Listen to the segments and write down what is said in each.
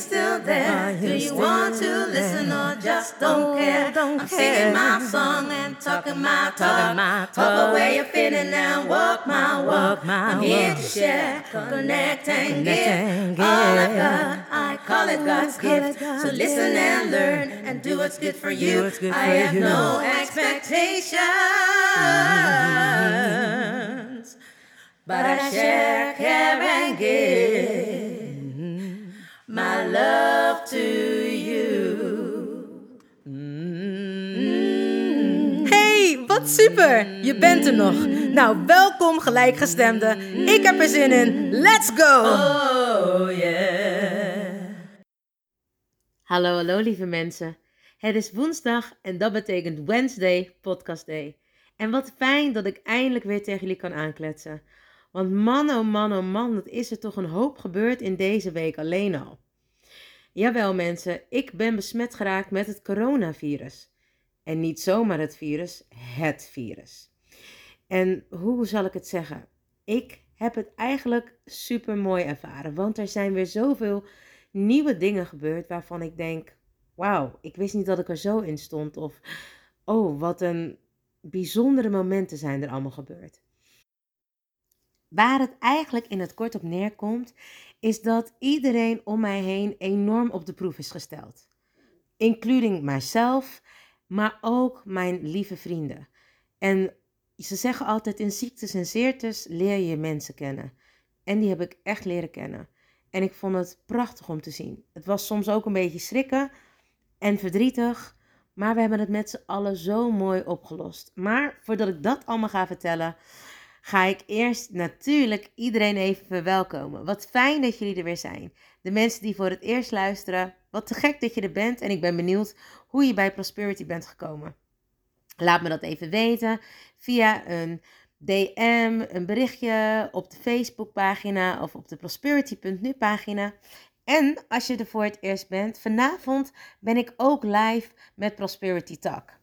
You still there? Do you want to listen or just don't care? I'm singing my song and talking my talk. Talk away your feeling and walk my walk. I'm here to share, connect and give. All I got, I call it God's gift. So listen and learn and do what's good for you. I have no expectations, but I share, care and give my love to you. Hey, wat super! Je bent er nog. Nou, welkom gelijkgestemde. Ik heb er zin in. Let's go! Oh yeah. Hallo, hallo lieve mensen. Het is woensdag en dat betekent Wednesday Podcast Day. En wat fijn dat ik eindelijk weer tegen jullie kan aankletsen. Want man, oh man, oh man, wat is er toch een hoop gebeurd in deze week alleen al. Jawel mensen, ik ben besmet geraakt met het coronavirus. En niet zomaar het virus, het virus. En hoe zal ik het zeggen? Ik heb het eigenlijk super mooi ervaren, want er zijn weer zoveel nieuwe dingen gebeurd waarvan ik denk: wauw, ik wist niet dat ik er zo in stond. Of oh, wat een bijzondere momenten zijn er allemaal gebeurd. Waar het eigenlijk in het kort op neerkomt, is dat iedereen om mij heen enorm op de proef is gesteld. Including mijzelf, maar ook mijn lieve vrienden. En ze zeggen altijd: in ziektes en zeertes leer je mensen kennen. En die heb ik echt leren kennen. En ik vond het prachtig om te zien. Het was soms ook een beetje schrikken en verdrietig. Maar we hebben het met z'n allen zo mooi opgelost. Maar voordat ik dat allemaal ga vertellen, ga ik eerst natuurlijk iedereen even verwelkomen. Wat fijn dat jullie er weer zijn. De mensen die voor het eerst luisteren, wat te gek dat je er bent. En ik ben benieuwd hoe je bij Prosperity bent gekomen. Laat me dat even weten via een DM, een berichtje op de Facebookpagina of op de prosperity.nu pagina. En als je er voor het eerst bent, vanavond ben ik ook live met Prosperity Talk.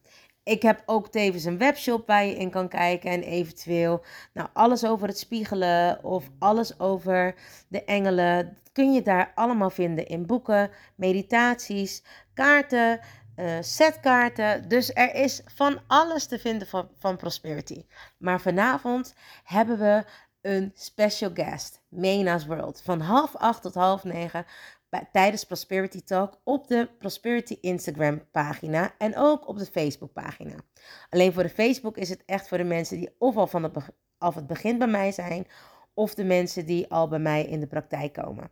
Ik heb ook tevens een webshop waar je in kan kijken en eventueel nou, alles over het spiegelen of alles over de engelen. Kun je daar allemaal vinden in boeken, meditaties, kaarten, uh, setkaarten. Dus er is van alles te vinden van, van Prosperity. Maar vanavond hebben we een special guest, Mena's World. Van half acht tot half negen tijdens Prosperity Talk op de Prosperity Instagram pagina en ook op de Facebook pagina. Alleen voor de Facebook is het echt voor de mensen die of al van het, het begin bij mij zijn, of de mensen die al bij mij in de praktijk komen.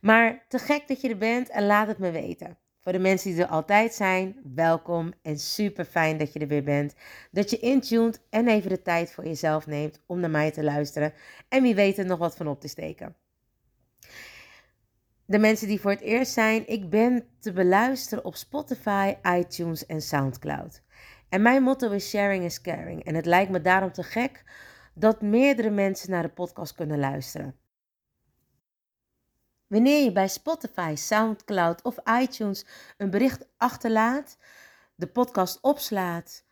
Maar te gek dat je er bent en laat het me weten. Voor de mensen die er altijd zijn, welkom en super fijn dat je er weer bent. Dat je intuned en even de tijd voor jezelf neemt om naar mij te luisteren. En wie weet er nog wat van op te steken. De mensen die voor het eerst zijn, ik ben te beluisteren op Spotify, iTunes en SoundCloud. En mijn motto is sharing is caring. En het lijkt me daarom te gek dat meerdere mensen naar de podcast kunnen luisteren. Wanneer je bij Spotify, SoundCloud of iTunes een bericht achterlaat, de podcast opslaat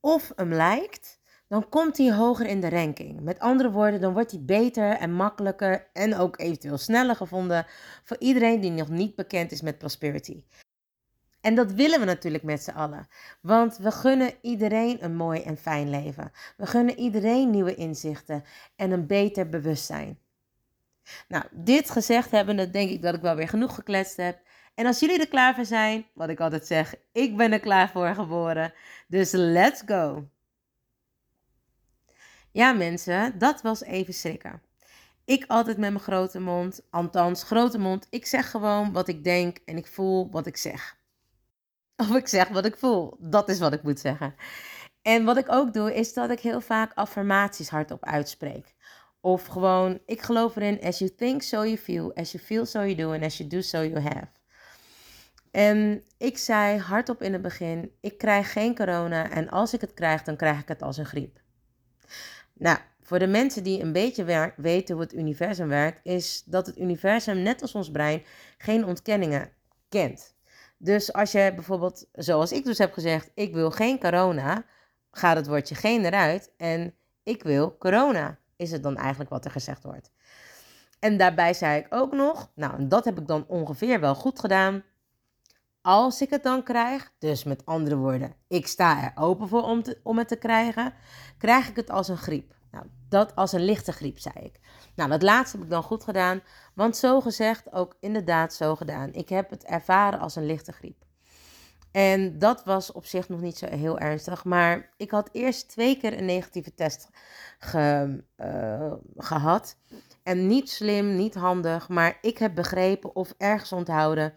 of hem liked, dan komt hij hoger in de ranking. Met andere woorden, dan wordt hij beter en makkelijker en ook eventueel sneller gevonden voor iedereen die nog niet bekend is met Prosperity. En dat willen we natuurlijk met z'n allen. Want we gunnen iedereen een mooi en fijn leven. We gunnen iedereen nieuwe inzichten en een beter bewustzijn. Nou, dit gezegd hebbende, denk ik dat ik wel weer genoeg gekletst heb. En als jullie er klaar voor zijn, wat ik altijd zeg, ik ben er klaar voor geboren. Dus let's go! Ja, mensen, dat was even schrikken. Ik altijd met mijn grote mond, althans grote mond. Ik zeg gewoon wat ik denk en ik voel wat ik zeg. Of ik zeg wat ik voel. Dat is wat ik moet zeggen. En wat ik ook doe, is dat ik heel vaak affirmaties hardop uitspreek. Of gewoon, ik geloof erin, as you think, so you feel. As you feel, so you do. And as you do, so you have. En ik zei hardop in het begin: ik krijg geen corona en als ik het krijg, dan krijg ik het als een griep. Nou, voor de mensen die een beetje weten hoe het universum werkt, is dat het universum, net als ons brein, geen ontkenningen kent. Dus als je bijvoorbeeld, zoals ik dus heb gezegd, ik wil geen corona, gaat het woordje geen eruit en ik wil corona, is het dan eigenlijk wat er gezegd wordt. En daarbij zei ik ook nog, nou, en dat heb ik dan ongeveer wel goed gedaan. Als ik het dan krijg, dus met andere woorden, ik sta er open voor om, te, om het te krijgen, krijg ik het als een griep. Nou, dat als een lichte griep, zei ik. Nou, dat laatste heb ik dan goed gedaan, want zo gezegd ook inderdaad zo gedaan. Ik heb het ervaren als een lichte griep. En dat was op zich nog niet zo heel ernstig. Maar ik had eerst twee keer een negatieve test ge, uh, gehad. En niet slim, niet handig, maar ik heb begrepen of ergens onthouden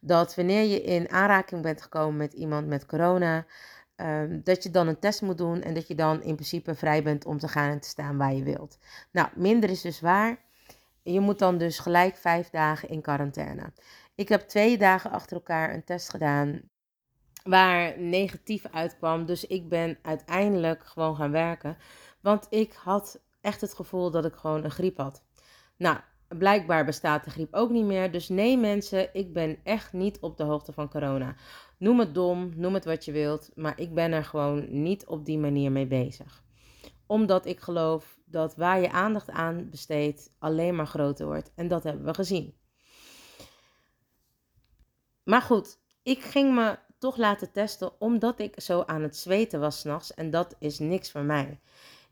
dat wanneer je in aanraking bent gekomen met iemand met corona, um, dat je dan een test moet doen en dat je dan in principe vrij bent om te gaan en te staan waar je wilt. Nou, minder is dus waar. Je moet dan dus gelijk vijf dagen in quarantaine. Ik heb twee dagen achter elkaar een test gedaan waar negatief uitkwam. Dus ik ben uiteindelijk gewoon gaan werken. Want ik had echt het gevoel dat ik gewoon een griep had. Nou, blijkbaar bestaat de griep ook niet meer. Dus nee mensen, ik ben echt niet op de hoogte van corona. Noem het dom, noem het wat je wilt, maar ik ben er gewoon niet op die manier mee bezig. Omdat ik geloof dat waar je aandacht aan besteedt, alleen maar groter wordt. En dat hebben we gezien. Maar goed, ik ging me toch laten testen omdat ik zo aan het zweten was s'nachts. En dat is niks voor mij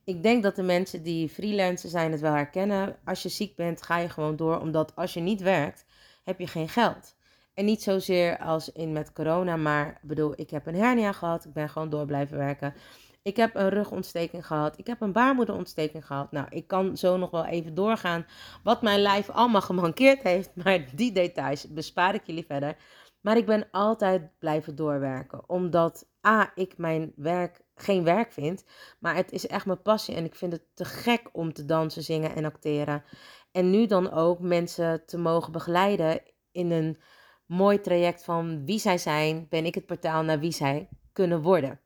ik denk dat de mensen die freelancer zijn het wel herkennen. Als je ziek bent, ga je gewoon door. Omdat als je niet werkt, heb je geen geld. En niet zozeer als in met corona, maar bedoel, ik heb een hernia gehad. Ik ben gewoon door blijven werken. Ik heb een rugontsteking gehad. Ik heb een baarmoederontsteking gehad. Nou, ik kan zo nog wel even doorgaan wat mijn lijf allemaal gemankeerd heeft. Maar die details bespaar ik jullie verder. Maar ik ben altijd blijven doorwerken. Omdat A, ik mijn werk geen werk vind. Maar het is echt mijn passie en ik vind het te gek om te dansen, zingen en acteren. En nu dan ook mensen te mogen begeleiden in een mooi traject van wie zij zijn, ben ik het portaal naar wie zij kunnen worden.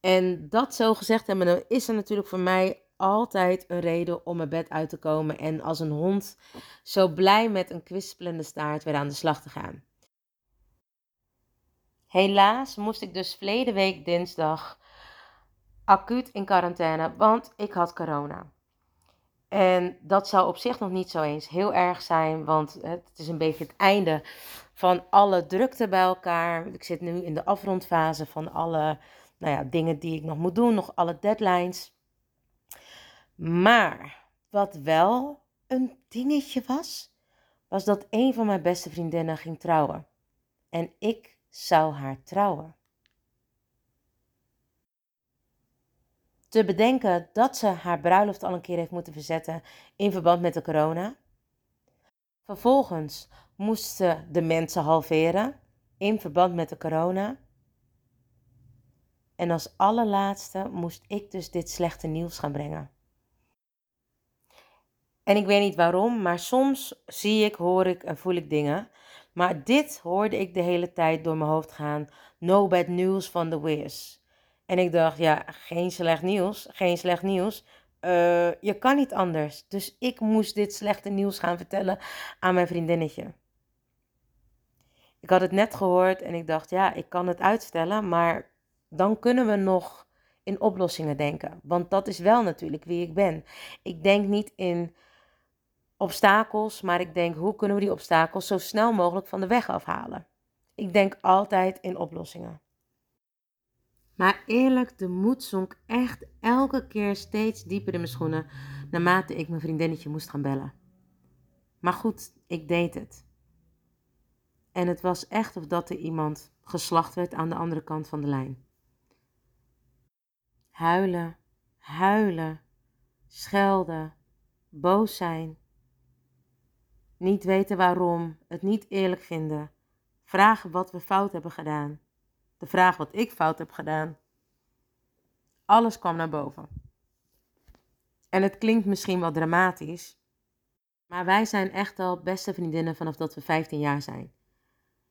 En dat zo gezegd hebben, is er natuurlijk voor mij altijd een reden om mijn bed uit te komen en als een hond zo blij met een kwispelende staart weer aan de slag te gaan. Helaas moest ik dus verleden week dinsdag acuut in quarantaine, want ik had corona. En dat zou op zich nog niet zo eens heel erg zijn, want het is een beetje het einde van alle drukte bij elkaar. Ik zit nu in de afrondfase van alle nou ja, dingen die ik nog moet doen, nog alle deadlines. Maar wat wel een dingetje was, was dat een van mijn beste vriendinnen ging trouwen. En ik zou haar trouwen. Te bedenken dat ze haar bruiloft al een keer heeft moeten verzetten in verband met de corona. Vervolgens moest ze de mensen halveren in verband met de corona. En als allerlaatste moest ik dus dit slechte nieuws gaan brengen. En ik weet niet waarom, maar soms zie ik, hoor ik en voel ik dingen maar dit hoorde ik de hele tijd door mijn hoofd gaan. No bad news van The Wiz. En ik dacht, ja, geen slecht nieuws, geen slecht nieuws. Uh, je kan niet anders. Dus ik moest dit slechte nieuws gaan vertellen aan mijn vriendinnetje. Ik had het net gehoord en ik dacht, ja, ik kan het uitstellen, maar dan kunnen we nog in oplossingen denken. Want dat is wel natuurlijk wie ik ben. Ik denk niet in obstakels, maar ik denk hoe kunnen we die obstakels zo snel mogelijk van de weg afhalen. Ik denk altijd in oplossingen. Maar eerlijk, de moed zonk echt elke keer steeds dieper in mijn schoenen naarmate ik mijn vriendinnetje moest gaan bellen. Maar goed, ik deed het. En het was echt of dat er iemand geslacht werd aan de andere kant van de lijn. Huilen, huilen, schelden, boos zijn, niet weten waarom, het niet eerlijk vinden, vragen wat we fout hebben gedaan, de vraag wat ik fout heb gedaan. Alles kwam naar boven. En het klinkt misschien wel dramatisch, maar wij zijn echt al beste vriendinnen vanaf dat we 15 jaar zijn.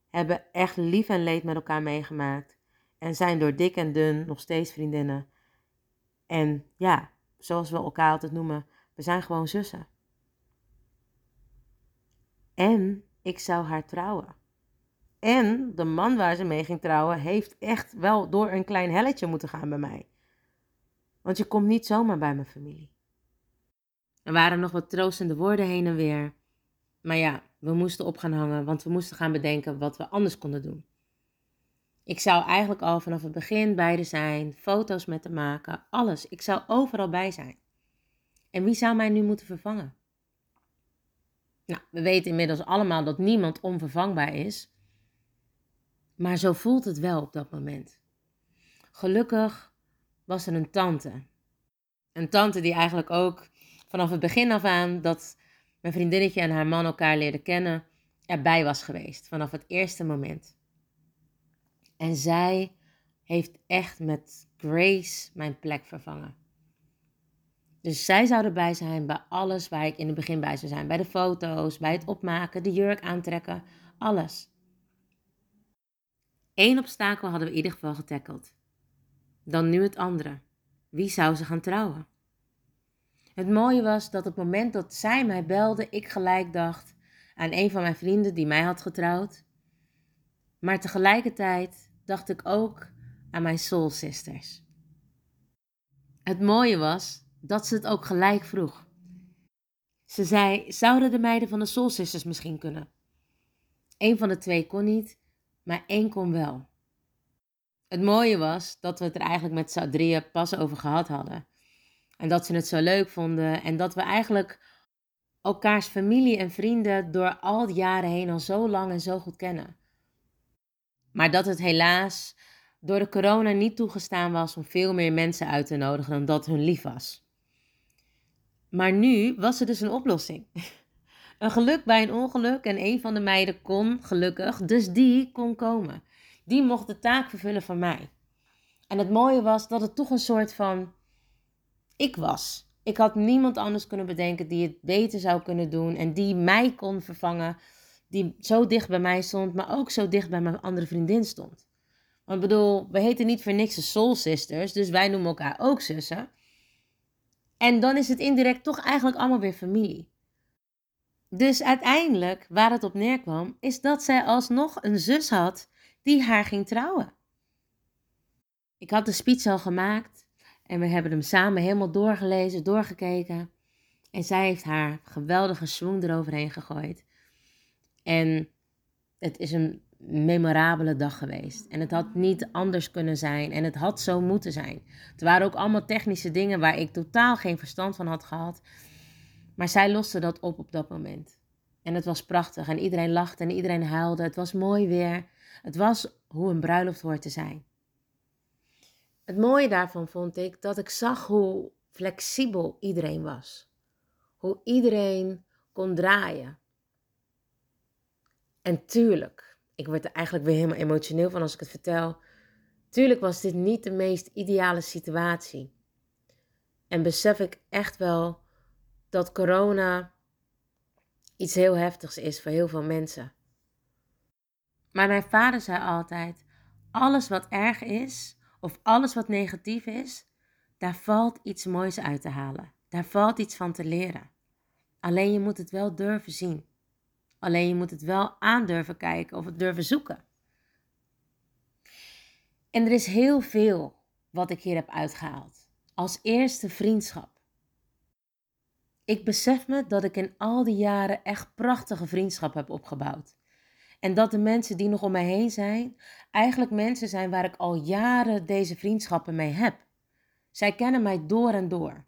hebben echt lief en leed met elkaar meegemaakt. En zijn door dik en dun nog steeds vriendinnen. En ja, zoals we elkaar altijd noemen, we zijn gewoon zussen. En ik zou haar trouwen. En de man waar ze mee ging trouwen, heeft echt wel door een klein helletje moeten gaan bij mij. Want je komt niet zomaar bij mijn familie. Er waren nog wat troostende woorden heen en weer. Maar ja, we moesten op gaan hangen, want we moesten gaan bedenken wat we anders konden doen. Ik zou eigenlijk al vanaf het begin bij de zijn, foto's met te maken, alles. Ik zou overal bij zijn. En wie zou mij nu moeten vervangen? Nou, we weten inmiddels allemaal dat niemand onvervangbaar is. Maar zo voelt het wel op dat moment. Gelukkig was er een tante. Een tante die eigenlijk ook vanaf het begin af aan dat mijn vriendinnetje en haar man elkaar leerden kennen, erbij was geweest. Vanaf het eerste moment. En zij heeft echt met grace mijn plek vervangen. Dus zij zou erbij zijn bij alles waar ik in het begin bij zou zijn. Bij de foto's, bij het opmaken, de jurk aantrekken, alles. Eén obstakel hadden we in ieder geval getackeld. Dan nu het andere. Wie zou ze gaan trouwen? Het mooie was dat op het moment dat zij mij belde, ik gelijk dacht aan een van mijn vrienden die mij had getrouwd. Maar tegelijkertijd dacht ik ook aan mijn soul sisters. Het mooie was dat ze het ook gelijk vroeg. Ze zei: Zouden de meiden van de Soul Sisters misschien kunnen? Eén van de twee kon niet, maar één kon wel. Het mooie was dat we het er eigenlijk met z'n pas over gehad hadden. En dat ze het zo leuk vonden. En dat we eigenlijk elkaars familie en vrienden door al die jaren heen al zo lang en zo goed kennen. Maar dat het helaas door de corona niet toegestaan was om veel meer mensen uit te nodigen dan dat hun lief was. Maar nu was er dus een oplossing. Een geluk bij een ongeluk en een van de meiden kon, gelukkig, dus die kon komen. Die mocht de taak vervullen van mij. En het mooie was dat het toch een soort van ik was. Ik had niemand anders kunnen bedenken die het beter zou kunnen doen en die mij kon vervangen, die zo dicht bij mij stond, maar ook zo dicht bij mijn andere vriendin stond. Want ik bedoel, we heten niet voor niks de Soul Sisters, dus wij noemen elkaar ook zussen. En dan is het indirect toch eigenlijk allemaal weer familie. Dus uiteindelijk, waar het op neerkwam, is dat zij alsnog een zus had die haar ging trouwen. Ik had de speech al gemaakt en we hebben hem samen helemaal doorgelezen, doorgekeken. En zij heeft haar geweldige swoon eroverheen gegooid. En het is een memorabele dag geweest. En het had niet anders kunnen zijn. En het had zo moeten zijn. Het waren ook allemaal technische dingen waar ik totaal geen verstand van had gehad. Maar zij loste dat op op dat moment. En het was prachtig. En iedereen lachte en iedereen huilde. Het was mooi weer. Het was hoe een bruiloft hoort te zijn. Het mooie daarvan vond ik dat ik zag hoe flexibel iedereen was. Hoe iedereen kon draaien. En tuurlijk, ik word er eigenlijk weer helemaal emotioneel van als ik het vertel. Tuurlijk was dit niet de meest ideale situatie. En besef ik echt wel dat corona iets heel heftigs is voor heel veel mensen. Maar mijn vader zei altijd: alles wat erg is of alles wat negatief is, daar valt iets moois uit te halen. Daar valt iets van te leren. Alleen je moet het wel durven zien. Alleen je moet het wel aandurven kijken of het durven zoeken. En er is heel veel wat ik hier heb uitgehaald. Als eerste vriendschap. Ik besef me dat ik in al die jaren echt prachtige vriendschap heb opgebouwd. En dat de mensen die nog om mij heen zijn, eigenlijk mensen zijn waar ik al jaren deze vriendschappen mee heb. Zij kennen mij door en door.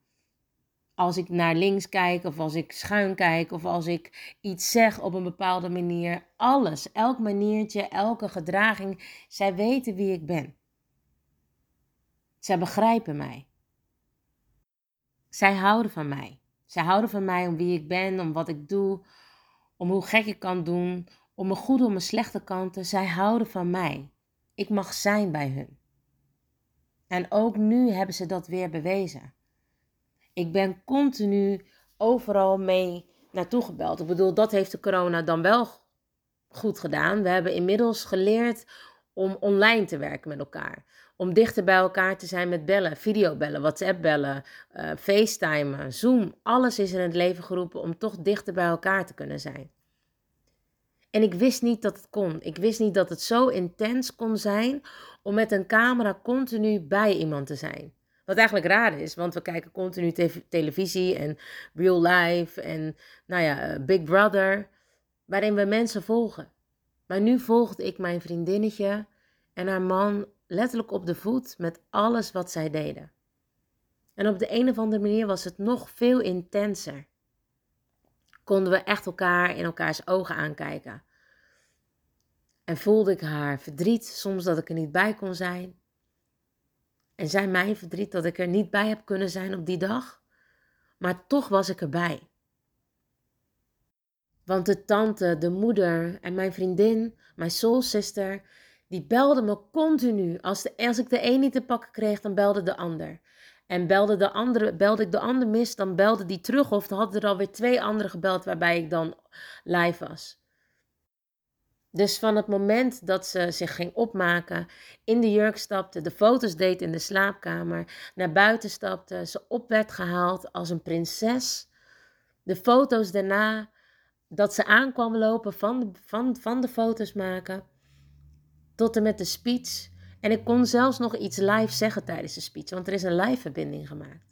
Als ik naar links kijk, of als ik schuin kijk, of als ik iets zeg op een bepaalde manier, alles, elk maniertje, elke gedraging, zij weten wie ik ben. Zij begrijpen mij. Zij houden van mij. Zij houden van mij om wie ik ben, om wat ik doe, om hoe gek ik kan doen, om mijn goede, om mijn slechte kanten. Zij houden van mij. Ik mag zijn bij hun. En ook nu hebben ze dat weer bewezen. Ik ben continu overal mee naartoe gebeld. Ik bedoel, dat heeft de corona dan wel goed gedaan. We hebben inmiddels geleerd om online te werken met elkaar. Om dichter bij elkaar te zijn met bellen, videobellen, WhatsApp-bellen, uh, FaceTimen, Zoom. Alles is in het leven geroepen om toch dichter bij elkaar te kunnen zijn. En ik wist niet dat het kon. Ik wist niet dat het zo intens kon zijn om met een camera continu bij iemand te zijn. Wat eigenlijk raar is, want we kijken continu televisie en real life en nou ja, eh, Big Brother, waarin we mensen volgen. Maar nu volgde ik mijn vriendinnetje en haar man letterlijk op de voet met alles wat zij deden. En op de een of andere manier was het nog veel intenser. Konden we echt elkaar in elkaars ogen aankijken. En voelde ik haar verdriet, soms dat ik er niet bij kon zijn. En zij mijn verdriet dat ik er niet bij heb kunnen zijn op die dag. Maar toch was ik erbij. Want de tante, de moeder en mijn vriendin, mijn soul sister, die belden me continu. Als, de, ik de een niet te pakken kreeg, dan belde de ander. En belde, de andere, belde ik de ander mis, dan belde die terug. Of dan hadden er alweer twee anderen gebeld waarbij ik dan live was. Dus van het moment dat ze zich ging opmaken, in de jurk stapte, de foto's deed in de slaapkamer, naar buiten stapte, ze op werd gehaald als een prinses. De foto's daarna, dat ze aankwam lopen van van, van de foto's maken, tot en met de speech. En ik kon zelfs nog iets live zeggen tijdens de speech, want er is een live verbinding gemaakt.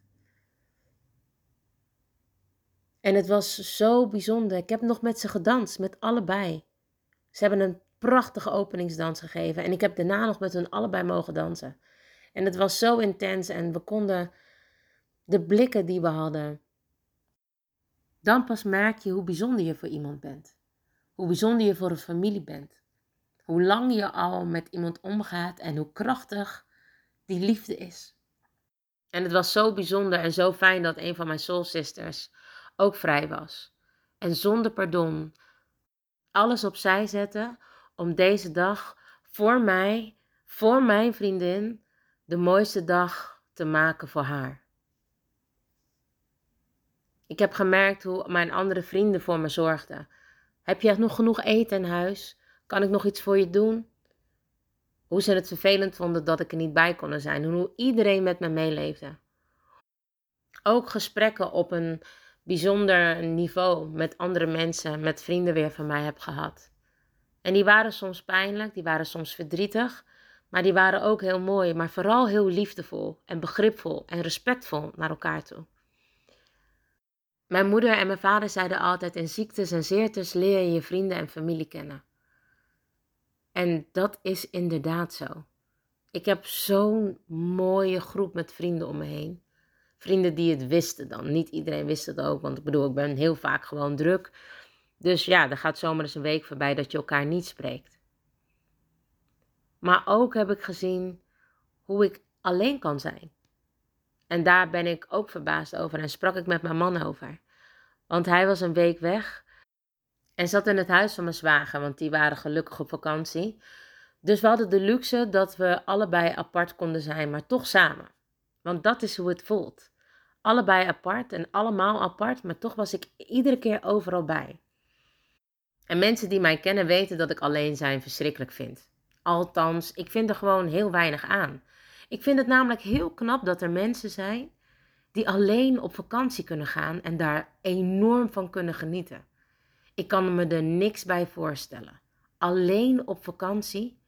En het was zo bijzonder. Ik heb nog met ze gedanst, met allebei. Ze hebben een prachtige openingsdans gegeven en ik heb daarna nog met hun allebei mogen dansen. En het was zo intens en we konden de blikken die we hadden. Dan pas merk je hoe bijzonder je voor iemand bent. Hoe bijzonder je voor een familie bent. Hoe lang je al met iemand omgaat en hoe krachtig die liefde is. En het was zo bijzonder en zo fijn dat een van mijn soul sisters ook vrij was. En zonder pardon alles opzij zetten om deze dag voor mij, voor mijn vriendin, de mooiste dag te maken voor haar. Ik heb gemerkt hoe mijn andere vrienden voor me zorgden. Heb je nog genoeg eten in huis? Kan ik nog iets voor je doen? Hoe ze het vervelend vonden dat ik er niet bij kon zijn. Hoe iedereen met me meeleefde. Ook gesprekken op een bijzonder niveau met andere mensen, met vrienden weer van mij heb gehad. En die waren soms pijnlijk, die waren soms verdrietig, maar die waren ook heel mooi, maar vooral heel liefdevol en begripvol en respectvol naar elkaar toe. Mijn moeder en mijn vader zeiden altijd: in ziektes en zeertes leer je je vrienden en familie kennen. En dat is inderdaad zo. Ik heb zo'n mooie groep met vrienden om me heen vrienden die het wisten dan. Niet iedereen wist het ook, want ik bedoel, ik ben heel vaak gewoon druk. Dus ja, er gaat zomaar eens een week voorbij dat je elkaar niet spreekt. Maar ook heb ik gezien hoe ik alleen kan zijn. En daar ben ik ook verbaasd over en sprak ik met mijn man over. Want hij was een week weg en zat in het huis van mijn zwager, want die waren gelukkig op vakantie. Dus we hadden de luxe dat we allebei apart konden zijn, maar toch samen. Want dat is hoe het voelt allebei apart en allemaal apart, maar toch was ik iedere keer overal bij. En mensen die mij kennen weten dat ik alleen zijn verschrikkelijk vind. Althans, ik vind er gewoon heel weinig aan. Ik vind het namelijk heel knap dat er mensen zijn die alleen op vakantie kunnen gaan en daar enorm van kunnen genieten. Ik kan me er niks bij voorstellen. Alleen op vakantie.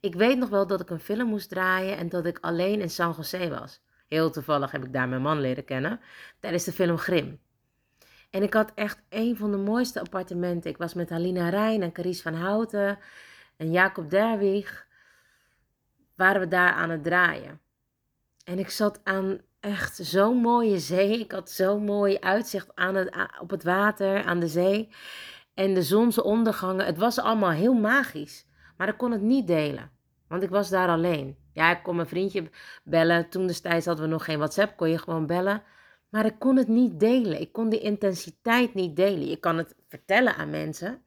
Ik weet nog wel dat ik een film moest draaien en dat ik alleen in San Jose was. Heel toevallig heb ik daar mijn man leren kennen tijdens de film Grim. En ik had echt een van de mooiste appartementen. Ik was met Halina Rijn en Caries van Houten en Jacob Derwig. Waren we daar aan het draaien. En ik zat aan echt zo'n mooie zee. Ik had zo'n mooi uitzicht aan het, op het water, aan de zee. En de zonsondergangen. Het was allemaal heel magisch. Maar ik kon het niet delen. Want ik was daar alleen. Ja, ik kon mijn vriendje bellen. Toen destijds hadden we nog geen WhatsApp, kon je gewoon bellen. Maar ik kon het niet delen. Ik kon die intensiteit niet delen. Je kan het vertellen aan mensen.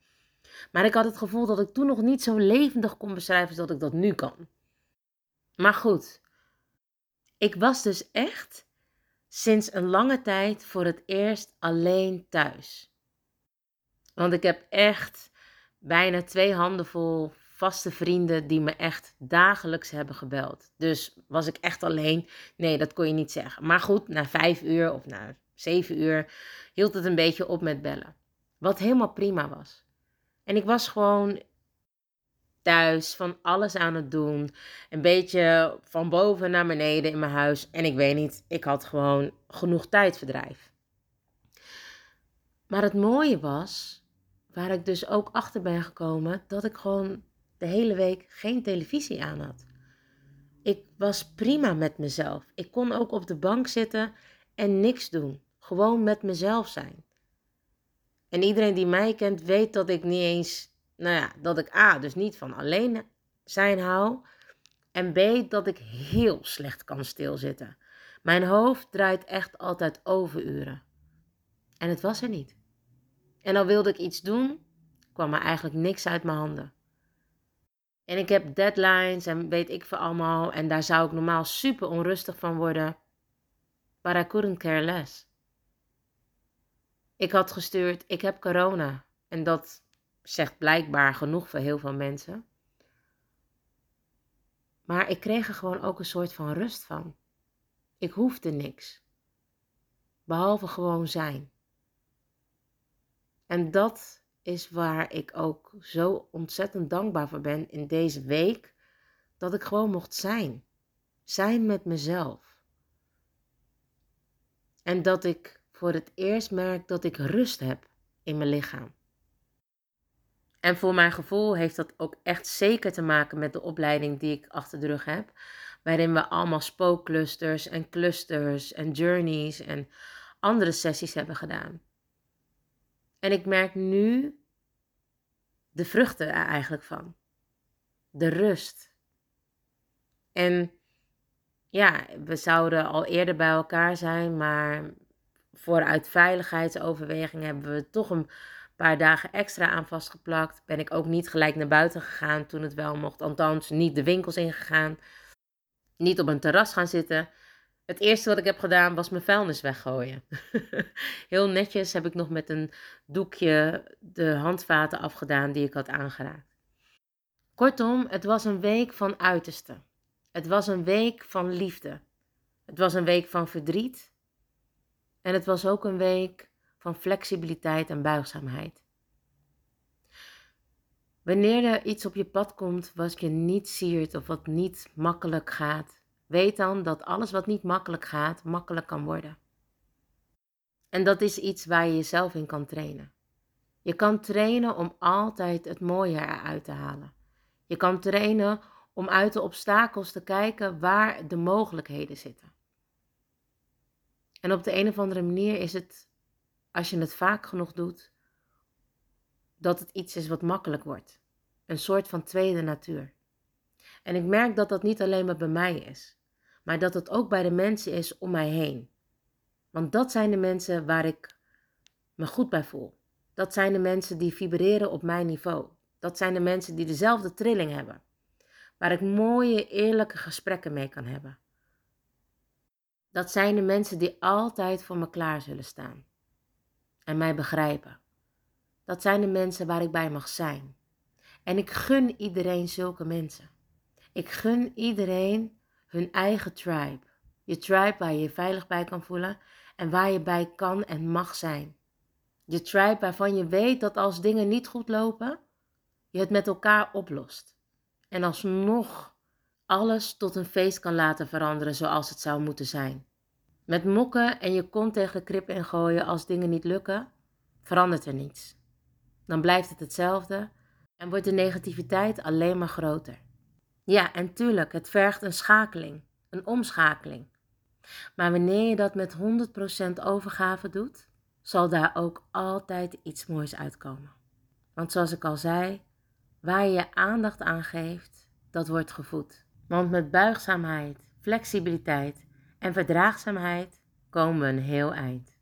Maar ik had het gevoel dat ik toen nog niet zo levendig kon beschrijven als dat ik dat nu kan. Maar goed, ik was dus echt sinds een lange tijd voor het eerst alleen thuis. Want ik heb echt bijna twee handenvol vaste vrienden die me echt dagelijks hebben gebeld. Dus was ik echt alleen? Nee, dat kon je niet zeggen. Maar goed, na vijf uur of na zeven uur hield het een beetje op met bellen. Wat helemaal prima was. En ik was gewoon thuis, van alles aan het doen. Een beetje van boven naar beneden in mijn huis. En ik weet niet, ik had gewoon genoeg tijdverdrijf. Maar het mooie was, waar ik dus ook achter ben gekomen, dat ik gewoon de hele week geen televisie aan had. Ik was prima met mezelf. Ik kon ook op de bank zitten en niks doen. Gewoon met mezelf zijn. En iedereen die mij kent weet dat ik niet eens, nou ja, dat ik A, dus niet van alleen zijn hou. En B, dat ik heel slecht kan stilzitten. Mijn hoofd draait echt altijd overuren. En het was er niet. En al wilde ik iets doen, kwam er eigenlijk niks uit mijn handen. En ik heb deadlines en weet ik veel allemaal. En daar zou ik normaal super onrustig van worden. But I couldn't care less. Ik had gestuurd, ik heb corona. En dat zegt blijkbaar genoeg voor heel veel mensen. Maar ik kreeg er gewoon ook een soort van rust van. Ik hoefde niks. Behalve gewoon zijn. En dat is waar ik ook zo ontzettend dankbaar voor ben in deze week. Dat ik gewoon mocht zijn. Zijn met mezelf. En dat ik voor het eerst merk dat ik rust heb in mijn lichaam. En voor mijn gevoel heeft dat ook echt zeker te maken met de opleiding die ik achter de rug heb. Waarin we allemaal spookclusters en clusters en journeys en andere sessies hebben gedaan. En ik merk nu de vruchten er eigenlijk van. De rust. En ja, we zouden al eerder bij elkaar zijn, maar vooruit veiligheidsoverweging hebben we toch een paar dagen extra aan vastgeplakt. Ben ik ook niet gelijk naar buiten gegaan toen het wel mocht. Althans, niet de winkels ingegaan. Niet op een terras gaan zitten. Het eerste wat ik heb gedaan was mijn vuilnis weggooien. Heel netjes heb ik nog met een doekje de handvaten afgedaan die ik had aangeraakt. Kortom, het was een week van uiterste. Het was een week van liefde. Het was een week van verdriet. En het was ook een week van flexibiliteit en buigzaamheid. Wanneer er iets op je pad komt wat je niet siert of wat niet makkelijk gaat, Weet dan dat alles wat niet makkelijk gaat, makkelijk kan worden. En dat is iets waar je jezelf in kan trainen. Je kan trainen om altijd het mooie eruit te halen. Je kan trainen om uit de obstakels te kijken waar de mogelijkheden zitten. En op de een of andere manier is het, als je het vaak genoeg doet, dat het iets is wat makkelijk wordt. Een soort van tweede natuur. En ik merk dat dat niet alleen maar bij mij is maar dat het ook bij de mensen is om mij heen. Want dat zijn de mensen waar ik me goed bij voel. Dat zijn de mensen die vibreren op mijn niveau. Dat zijn de mensen die dezelfde trilling hebben. Waar ik mooie, eerlijke gesprekken mee kan hebben. Dat zijn de mensen die altijd voor me klaar zullen staan. En mij begrijpen. Dat zijn de mensen waar ik bij mag zijn. En ik gun iedereen zulke mensen. Ik gun iedereen hun eigen tribe. Je tribe waar je je veilig bij kan voelen en waar je bij kan en mag zijn. Je tribe waarvan je weet dat als dingen niet goed lopen, je het met elkaar oplost. En alsnog alles tot een feest kan laten veranderen zoals het zou moeten zijn. Met mokken en je kont tegen de krip ingooien als dingen niet lukken, verandert er niets. Dan blijft het hetzelfde en wordt de negativiteit alleen maar groter. Ja, en tuurlijk, het vergt een schakeling, een omschakeling. Maar wanneer je dat met 100% overgave doet, zal daar ook altijd iets moois uitkomen. Want zoals ik al zei, waar je je aandacht aan geeft, dat wordt gevoed. Want met buigzaamheid, flexibiliteit en verdraagzaamheid komen we een heel eind.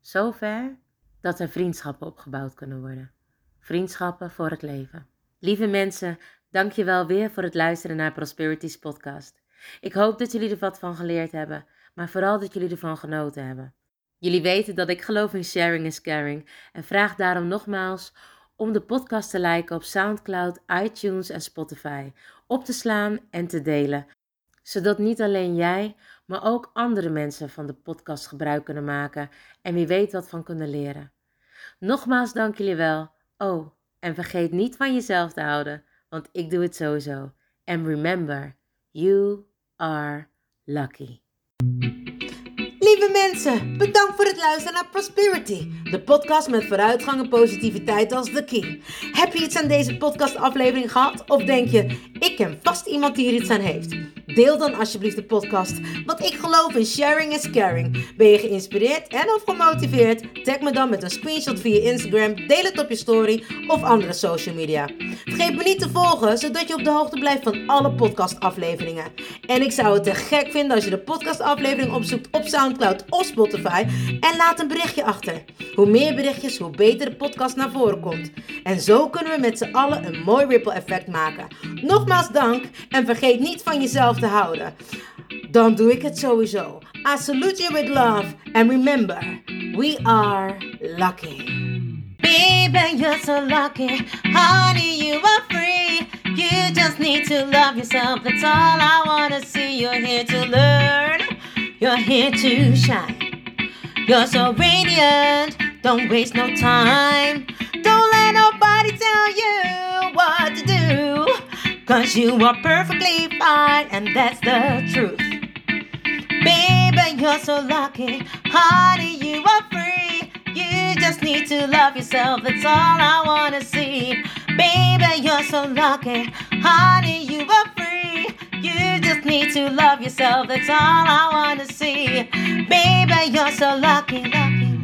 Zover dat er vriendschappen opgebouwd kunnen worden. Vriendschappen voor het leven. Lieve mensen, Dank je wel weer voor het luisteren naar Prosperities podcast. Ik hoop dat jullie er wat van geleerd hebben, maar vooral dat jullie ervan genoten hebben. Jullie weten dat ik geloof in sharing is caring en vraag daarom nogmaals om de podcast te liken op SoundCloud, iTunes en Spotify, op te slaan en te delen, zodat niet alleen jij, maar ook andere mensen van de podcast gebruik kunnen maken en wie weet wat van kunnen leren. Nogmaals dank jullie wel. Oh, en vergeet niet van jezelf te houden, want ik doe het sowieso. And remember, you are lucky. Lieve mensen, bedankt voor het luisteren naar Prosperity, de podcast met vooruitgang en positiviteit als de key. Heb je iets aan deze podcastaflevering gehad? Of denk je, ik ken vast iemand die er iets aan heeft? Deel dan alsjeblieft de podcast, want ik geloof in sharing is caring. Ben je geïnspireerd en of gemotiveerd? Tag me dan met een screenshot via Instagram, deel het op je story of andere social media. Vergeet me niet te volgen, zodat je op de hoogte blijft van alle podcastafleveringen. En ik zou het te gek vinden als je de podcastaflevering opzoekt op Soundcloud of Spotify en laat een berichtje achter. Hoe meer berichtjes, hoe beter de podcast naar voren komt. En zo kunnen we met z'n allen een mooi ripple effect maken. Nogmaals dank en vergeet niet van jezelf te houden. Dan doe ik het sowieso. I salute you with love and remember, we are lucky. Baby, you're so lucky. Honey, you are free. You just need to love yourself. That's all I wanna see. You're here to learn. You're here to shine. You're so radiant. Don't waste no time. Don't let nobody tell you what. Cause you are perfectly fine, and that's the truth. Baby, you're so lucky. Honey, you are free. You just need to love yourself. That's all I wanna see. Baby, you're so lucky. Honey, you are free. You just need to love yourself. That's all I wanna see. Baby, you're so lucky, lucky.